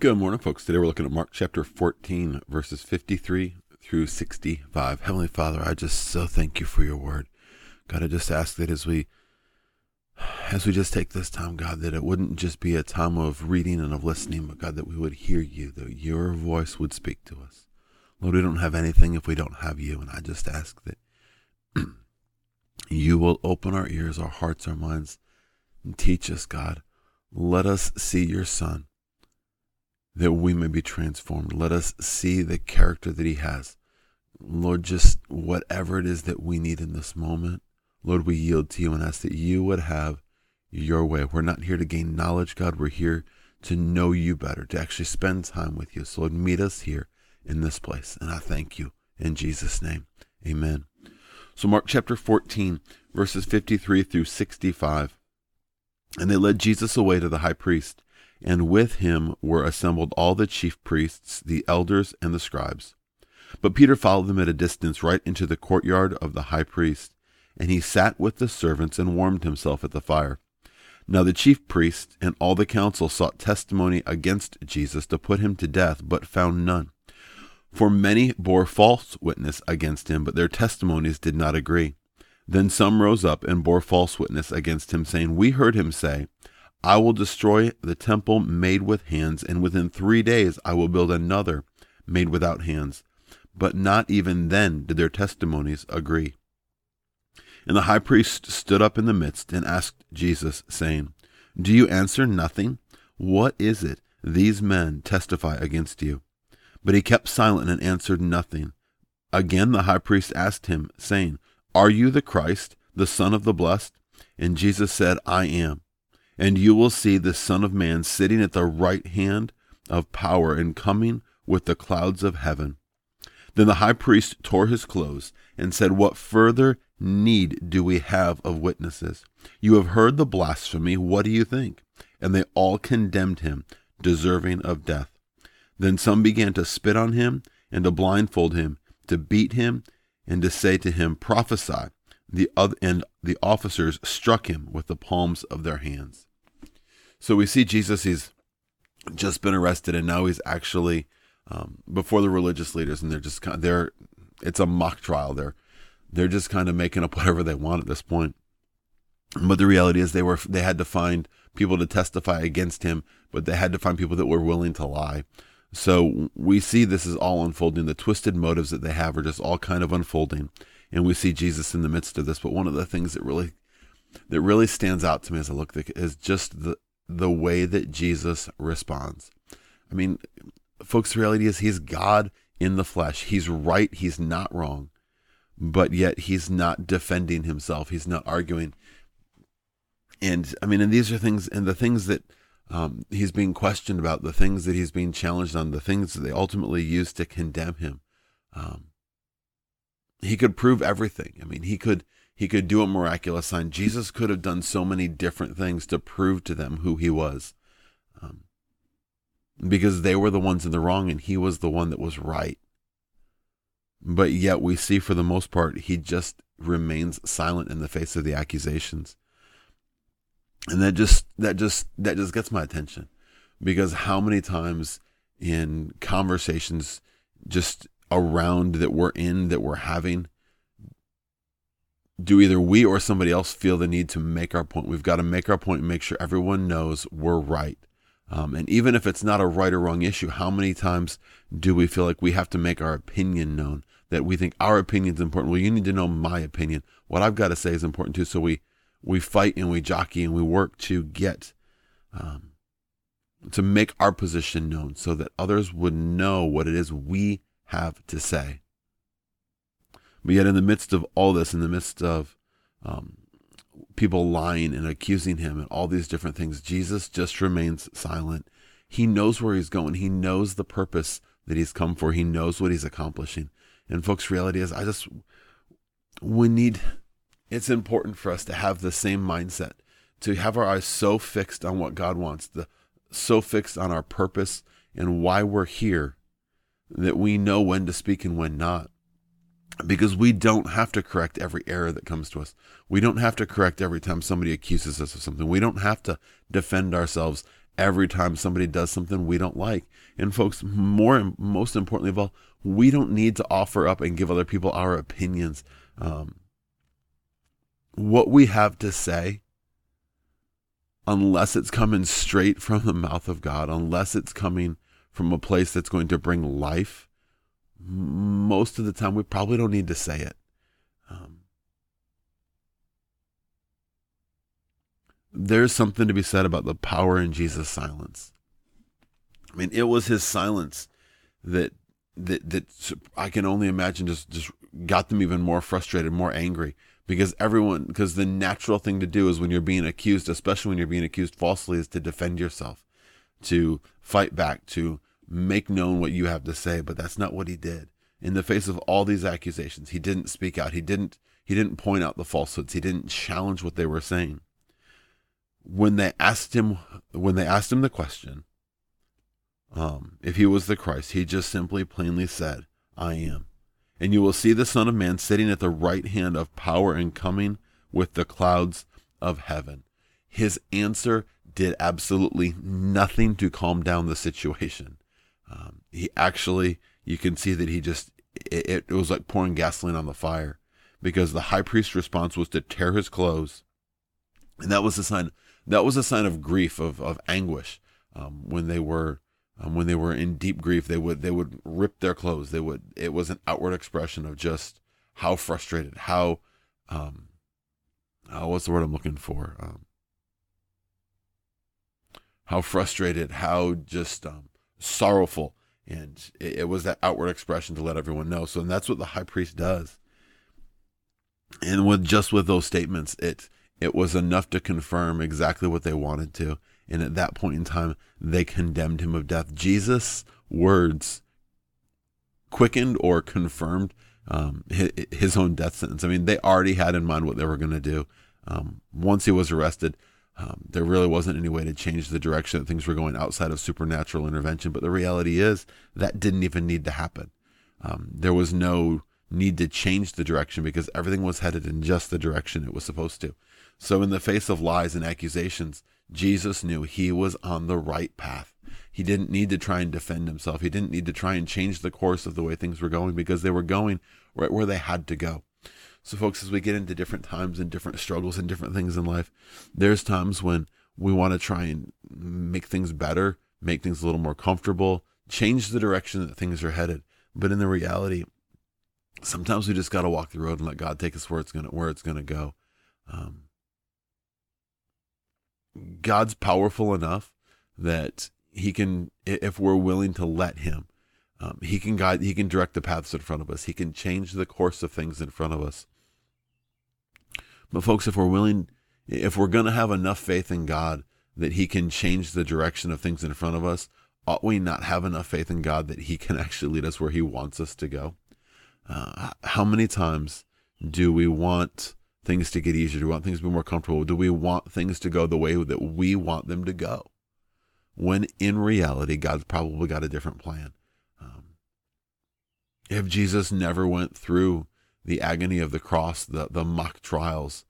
Good morning, folks. Today we're looking at Mark chapter 14, verses 53 through 65. Heavenly Father, I just so thank you for your word. God, I just ask that as we as we just take this time, God, that it wouldn't just be a time of reading and of listening, but God, that we would hear you, that your voice would speak to us. Lord, we don't have anything if we don't have you, and I just ask that you will open our ears, our hearts, our minds, and teach us, God. Let us see your Son that we may be transformed. Let us see the character that He has. Lord, just whatever it is that we need in this moment, Lord, we yield to you and ask that you would have your way. We're not here to gain knowledge, God. We're here to know you better, to actually spend time with you. So, Lord, meet us here in this place. And I thank you in Jesus' name. Amen. So, Mark chapter 14, verses 53 through 65. And they led Jesus away to the high priest and with him were assembled all the chief priests, the elders, and the scribes. But Peter followed them at a distance right into the courtyard of the high priest, and he sat with the servants and warmed himself at the fire. Now the chief priests and all the council sought testimony against Jesus to put him to death, but found none. For many bore false witness against him, but their testimonies did not agree. Then some rose up and bore false witness against him, saying, We heard him say, I will destroy the temple made with hands, and within three days I will build another made without hands. But not even then did their testimonies agree. And the high priest stood up in the midst and asked Jesus, saying, Do you answer nothing? What is it these men testify against you? But he kept silent and answered nothing. Again the high priest asked him, saying, Are you the Christ, the Son of the Blessed? And Jesus said, I am and you will see the Son of Man sitting at the right hand of power and coming with the clouds of heaven. Then the high priest tore his clothes and said, What further need do we have of witnesses? You have heard the blasphemy. What do you think? And they all condemned him, deserving of death. Then some began to spit on him and to blindfold him, to beat him, and to say to him, Prophesy. The other, and the officers struck him with the palms of their hands. So we see Jesus, he's just been arrested and now he's actually um, before the religious leaders and they're just kind of, they're, it's a mock trial. They're, they're just kind of making up whatever they want at this point. But the reality is they were, they had to find people to testify against him, but they had to find people that were willing to lie. So we see this is all unfolding. The twisted motives that they have are just all kind of unfolding. And we see Jesus in the midst of this. But one of the things that really that really stands out to me as I look is just the the way that Jesus responds. I mean, folks, the reality is he's God in the flesh. He's right, he's not wrong, but yet he's not defending himself, he's not arguing. And I mean, and these are things, and the things that um, he's being questioned about, the things that he's being challenged on, the things that they ultimately use to condemn him. Um, he could prove everything. I mean, he could he could do a miraculous sign. Jesus could have done so many different things to prove to them who he was. Um, because they were the ones in the wrong and he was the one that was right. But yet we see for the most part, he just remains silent in the face of the accusations. And that just, that just, that just gets my attention because how many times in conversations just around that we're in, that we're having, do either we or somebody else feel the need to make our point? We've got to make our point and make sure everyone knows we're right. Um, and even if it's not a right or wrong issue, how many times do we feel like we have to make our opinion known? That we think our opinion is important. Well, you need to know my opinion. What I've got to say is important too. So we we fight and we jockey and we work to get um, to make our position known, so that others would know what it is we have to say. But yet, in the midst of all this, in the midst of um, people lying and accusing him and all these different things, Jesus just remains silent. He knows where he's going. He knows the purpose that he's come for. He knows what he's accomplishing. And folks, reality is, I just we need. It's important for us to have the same mindset, to have our eyes so fixed on what God wants, the so fixed on our purpose and why we're here, that we know when to speak and when not because we don't have to correct every error that comes to us. We don't have to correct every time somebody accuses us of something. We don't have to defend ourselves every time somebody does something we don't like. And folks, more and most importantly of all, we don't need to offer up and give other people our opinions. Um, what we have to say, unless it's coming straight from the mouth of God, unless it's coming from a place that's going to bring life, most of the time we probably don't need to say it. Um, there's something to be said about the power in Jesus' silence. I mean, it was his silence that that that I can only imagine just just got them even more frustrated, more angry because everyone because the natural thing to do is when you're being accused, especially when you're being accused falsely, is to defend yourself, to fight back, to make known what you have to say, but that's not what he did. In the face of all these accusations, he didn't speak out. He didn't he didn't point out the falsehoods. He didn't challenge what they were saying. When they asked him when they asked him the question, um, if he was the Christ, he just simply plainly said, I am. And you will see the Son of Man sitting at the right hand of power and coming with the clouds of heaven. His answer did absolutely nothing to calm down the situation. Um, he actually, you can see that he just, it, it was like pouring gasoline on the fire because the high priest's response was to tear his clothes. And that was a sign, that was a sign of grief, of, of anguish um, when they were um, when they were in deep grief, they would they would rip their clothes. They would. It was an outward expression of just how frustrated, how um, uh, what's the word I'm looking for? Um, how frustrated, how just um, sorrowful, and it, it was that outward expression to let everyone know. So, and that's what the high priest does. And with just with those statements, it it was enough to confirm exactly what they wanted to. And at that point in time, they condemned him of death. Jesus' words quickened or confirmed um, his, own death sentence. I mean, they already had in mind what they were going to do. Um, once he was arrested, um, there really wasn't any way to change the direction that things were going outside of supernatural intervention. But the reality is that didn't even need to happen. Um, there was no need to change the direction because everything was headed in just the direction it was supposed to. So, in the face of lies and accusations, Jesus knew he was on the right path. He didn't need to try and defend himself. He didn't need to try and change the course of the way things were going because they were going right where they had to go. So, folks, as we get into different times and different struggles and different things in life, there's times when we want to try and make things better, make things a little more comfortable, change the direction that things are headed. But in the reality, sometimes we just got to walk the road and let God take us where it's gonna where it's gonna go. Um, God's powerful enough that he can, if we're willing to let him, um, he can guide, he can direct the paths in front of us. He can change the course of things in front of us. But folks, if we're willing, if we're going to have enough faith in God that he can change the direction of things in front of us, ought we not have enough faith in God that he can actually lead us where he wants us to go? Uh, how many times do we want things to get easier? Do we want things to be more comfortable? Do we want things to go the way that we want them to go? When in reality, God's probably got a different plan. If Jesus never went through the agony of the cross, the, the mock trials,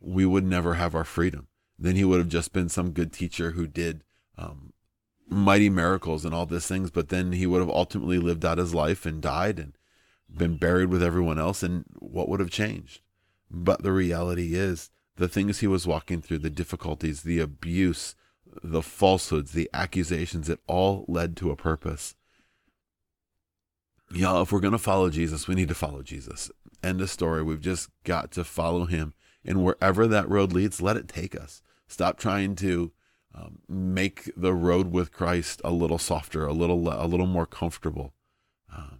we would never have our freedom. Then he would have just been some good teacher who did um, mighty miracles and all these things, but then he would have ultimately lived out his life and died and been buried with everyone else. And what would have changed? But the reality is, the things he was walking through, the difficulties, the abuse, the falsehoods, the accusations, it all led to a purpose. Y'all, if we're going to follow Jesus, we need to follow Jesus. End of story. We've just got to follow him. And wherever that road leads, let it take us. Stop trying to um, make the road with Christ a little softer, a little, a little more comfortable. Um,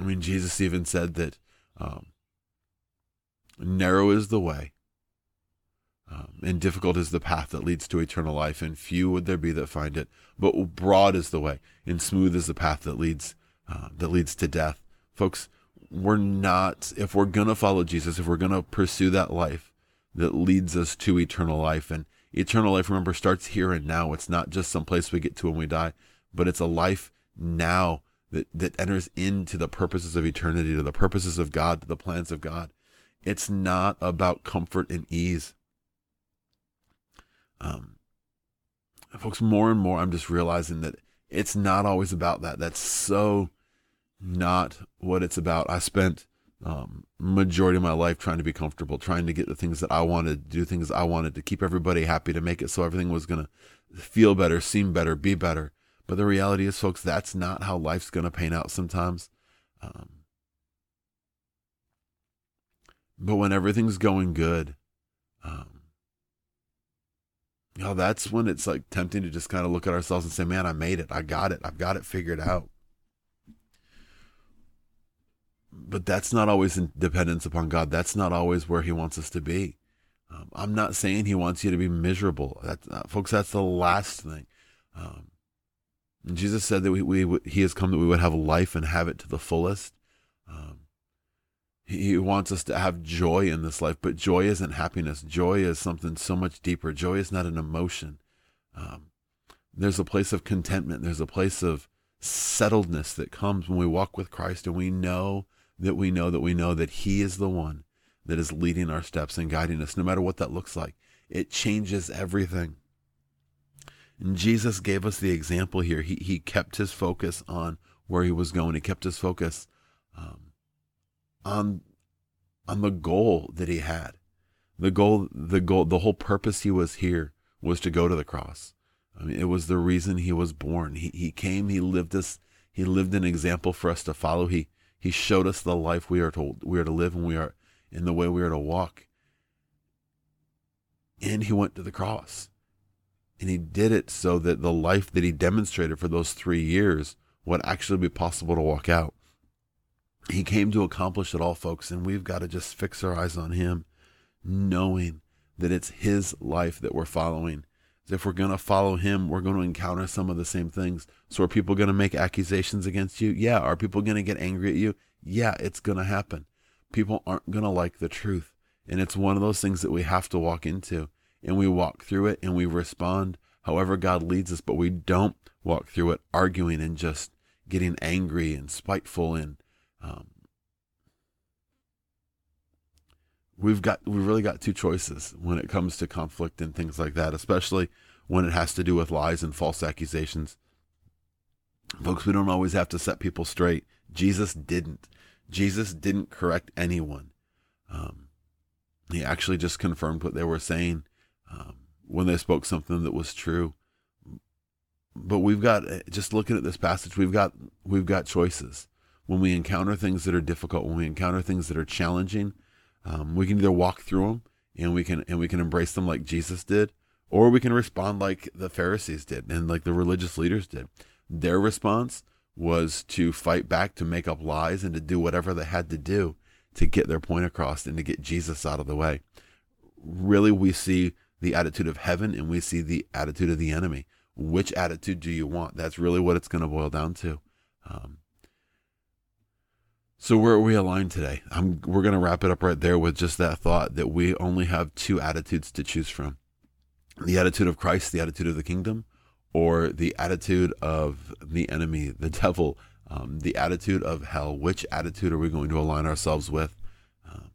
I mean, Jesus even said that um, narrow is the way, um, and difficult is the path that leads to eternal life, and few would there be that find it. But broad is the way, and smooth is the path that leads uh, that leads to death. Folks, we're not if we're gonna follow Jesus, if we're gonna pursue that life that leads us to eternal life, and eternal life, remember, starts here and now. It's not just some place we get to when we die, but it's a life now that, that enters into the purposes of eternity, to the purposes of God, to the plans of God. It's not about comfort and ease. Um, folks, more and more, I'm just realizing that it's not always about that. That's so not what it's about. I spent um, majority of my life trying to be comfortable, trying to get the things that I wanted, do things I wanted to keep everybody happy, to make it so everything was to feel better, seem better, be better. But the reality is, folks, that's not how life's going to pain out sometimes. Um, but when everything's going good, um, you know, that's when it's like tempting to just kind of look at ourselves and say, man, I made it. I got it. I've got it figured out but that's not always in dependence upon God. That's not always where He wants us to be. Um, I'm not saying He wants you to be miserable. That's uh, folks. That's the last thing. Um, Jesus said that we, we He has come that we would have life and have it to the fullest. Um, he, wants us to have joy in this life, but joy isn't happiness. Joy is something so much deeper. Joy is not an emotion. Um, there's a place of contentment. There's a place of settledness that comes when we walk with Christ and we know that we know that we know that He is the one that is leading our steps and guiding us, no matter what that looks like. It changes everything. And Jesus gave us the example here. He, he kept his focus on where he was going. He kept his focus um, on, on the goal that he had. The goal, the goal, the whole purpose he was here was to go to the cross. I mean, it was the reason he was born. He, he came, he lived us, he lived an example for us to follow. He, he showed us the life we are to we are to live and we are in the way we are to walk. And he went to the cross. And he did it so that the life that he demonstrated for those three years would actually be possible to walk out. He came to accomplish it all, folks, and we've got to just fix our eyes on him, knowing that it's his life that we're following if we're going to follow him, we're going to encounter some of the same things. So are people going to make accusations against you? Yeah. Are people going to get angry at you? Yeah, it's going to happen. People aren't going to like the truth. And it's one of those things that we have to walk into. And we walk through it and we respond however God leads us, but we don't walk through it arguing and just getting angry and spiteful and um, we've got we really got two choices when it comes to conflict and things like that, especially when it has to do with lies and false accusations. Folks, we don't always have to set people straight. Jesus didn't. Jesus didn't correct anyone. Um, he actually just confirmed what they were saying um, when they spoke something that was true. But we've got just looking at this passage, we've got we've got choices. When we encounter things that are difficult, when we encounter things that are challenging, um, we can either walk through them and we can and we can embrace them like Jesus did, or we can respond like the Pharisees did and like the religious leaders did. Their response was to fight back, to make up lies, and to do whatever they had to do to get their point across and to get Jesus out of the way. Really, we see the attitude of heaven and we see the attitude of the enemy. Which attitude do you want? That's really what it's going to boil down to. Um, so where are we aligned today? I'm, we're going to wrap it up right there with just that thought that we only have two attitudes to choose from. The attitude of Christ, the attitude of the kingdom, or the attitude of the enemy, the devil, um, the attitude of hell. Which attitude are we going to align ourselves with? Um,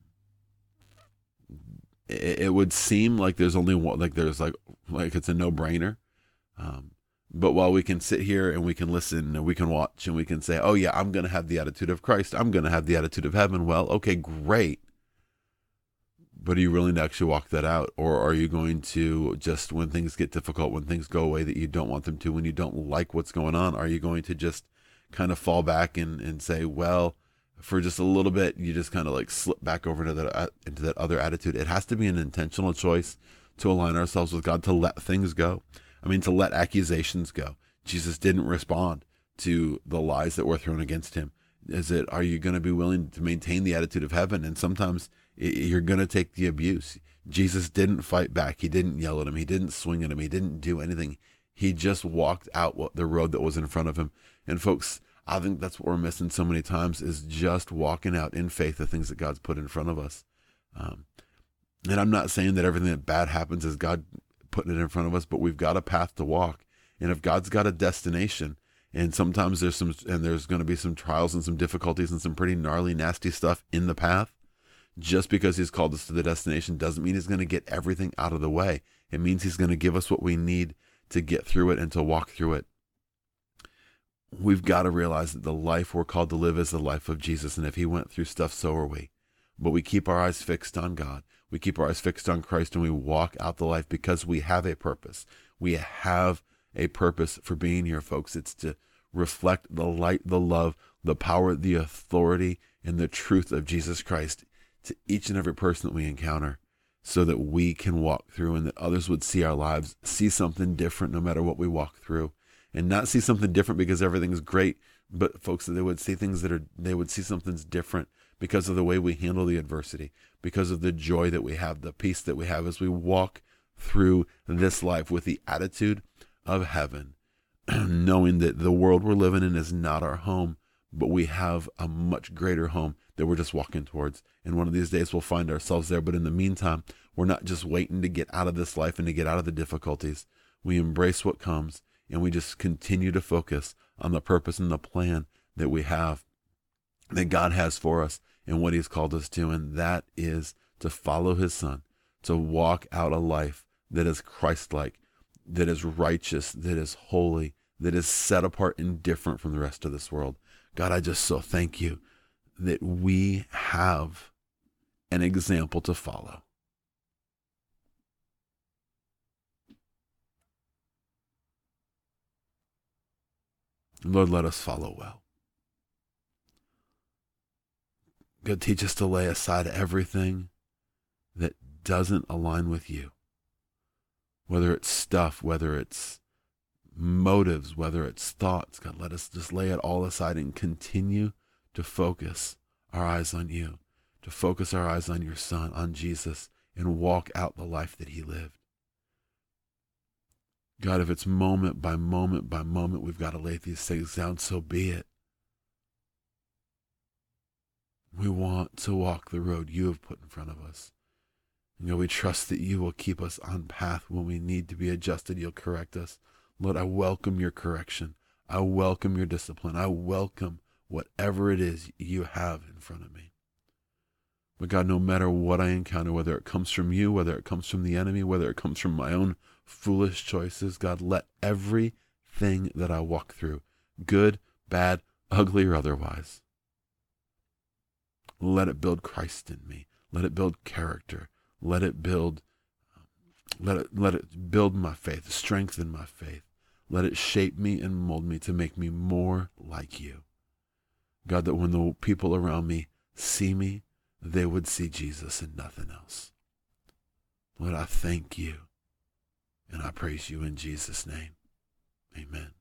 it, it, would seem like there's only one, like there's like, like it's a no brainer. Um, but while we can sit here and we can listen and we can watch and we can say, oh, yeah, I'm going to have the attitude of Christ, I'm going to have the attitude of heaven. Well, okay, great. But are you willing to actually walk that out? Or are you going to just, when things get difficult, when things go away that you don't want them to, when you don't like what's going on, are you going to just kind of fall back and, and say, well, for just a little bit, you just kind of like slip back over into that, uh, into that other attitude? It has to be an intentional choice to align ourselves with God, to let things go. I mean, to let accusations go. Jesus didn't respond to the lies that were thrown against him. Is it, are you going to be willing to maintain the attitude of heaven? And sometimes you're going to take the abuse. Jesus didn't fight back. He didn't yell at him. He didn't swing at him. He didn't do anything. He just walked out the road that was in front of him. And folks, I think that's what we're missing so many times is just walking out in faith the things that God's put in front of us. Um, and I'm not saying that everything that bad happens is God putting it in front of us, but we've got a path to walk. And if God's got a destination, and sometimes there's some, and there's going to be some trials and some difficulties and some pretty gnarly, nasty stuff in the path, Just because he's called us to the destination doesn't mean he's going to get everything out of the way. It means he's going to give us what we need to get through it and to walk through it. We've got to realize that the life we're called to live is the life of Jesus. And if he went through stuff, so are we. But we keep our eyes fixed on God. We keep our eyes fixed on Christ and we walk out the life because we have a purpose. We have a purpose for being here, folks. It's to reflect the light, the love, the power, the authority, and the truth of Jesus Christ to each and every person that we encounter so that we can walk through and that others would see our lives, see something different no matter what we walk through, and not see something different because everything's great, but folks, that they would see things that are, they would see something's different because of the way we handle the adversity, because of the joy that we have, the peace that we have as we walk through this life with the attitude of heaven, knowing that the world we're living in is not our home, but we have a much greater home that we're just walking towards. And one of these days we'll find ourselves there. But in the meantime, we're not just waiting to get out of this life and to get out of the difficulties. We embrace what comes and we just continue to focus on the purpose and the plan that we have, that God has for us and what He's called us to. And that is to follow His Son, to walk out a life that is Christ like, that is righteous, that is holy, that is set apart and different from the rest of this world. God, I just so thank you that we have an example to follow. Lord, let us follow well. God, teach us to lay aside everything that doesn't align with you. Whether it's stuff, whether it's motives, whether it's thoughts, God, let us just lay it all aside and continue to focus our eyes on you, to focus our eyes on your Son, on Jesus, and walk out the life that he lived. God, if it's moment by moment by moment, we've got to lay these things down, so be it. We want to walk the road you have put in front of us. And God, we trust that you will keep us on path when we need to be adjusted. You'll correct us. Lord, I welcome your correction. I welcome your discipline. I welcome whatever it is you have in front of me. But God, no matter what I encounter, whether it comes from you, whether it comes from the enemy, whether it comes from my own foolish choices, God, let everything that I walk through, good, bad, ugly, or otherwise, let it build Christ in me. Let it build character. Let it build um, let it let it build my faith, strengthen my faith. Let it shape me and mold me to make me more like you. God, that when the people around me see me, they would see Jesus and nothing else. Lord, I thank you and I praise you in Jesus' name. Amen.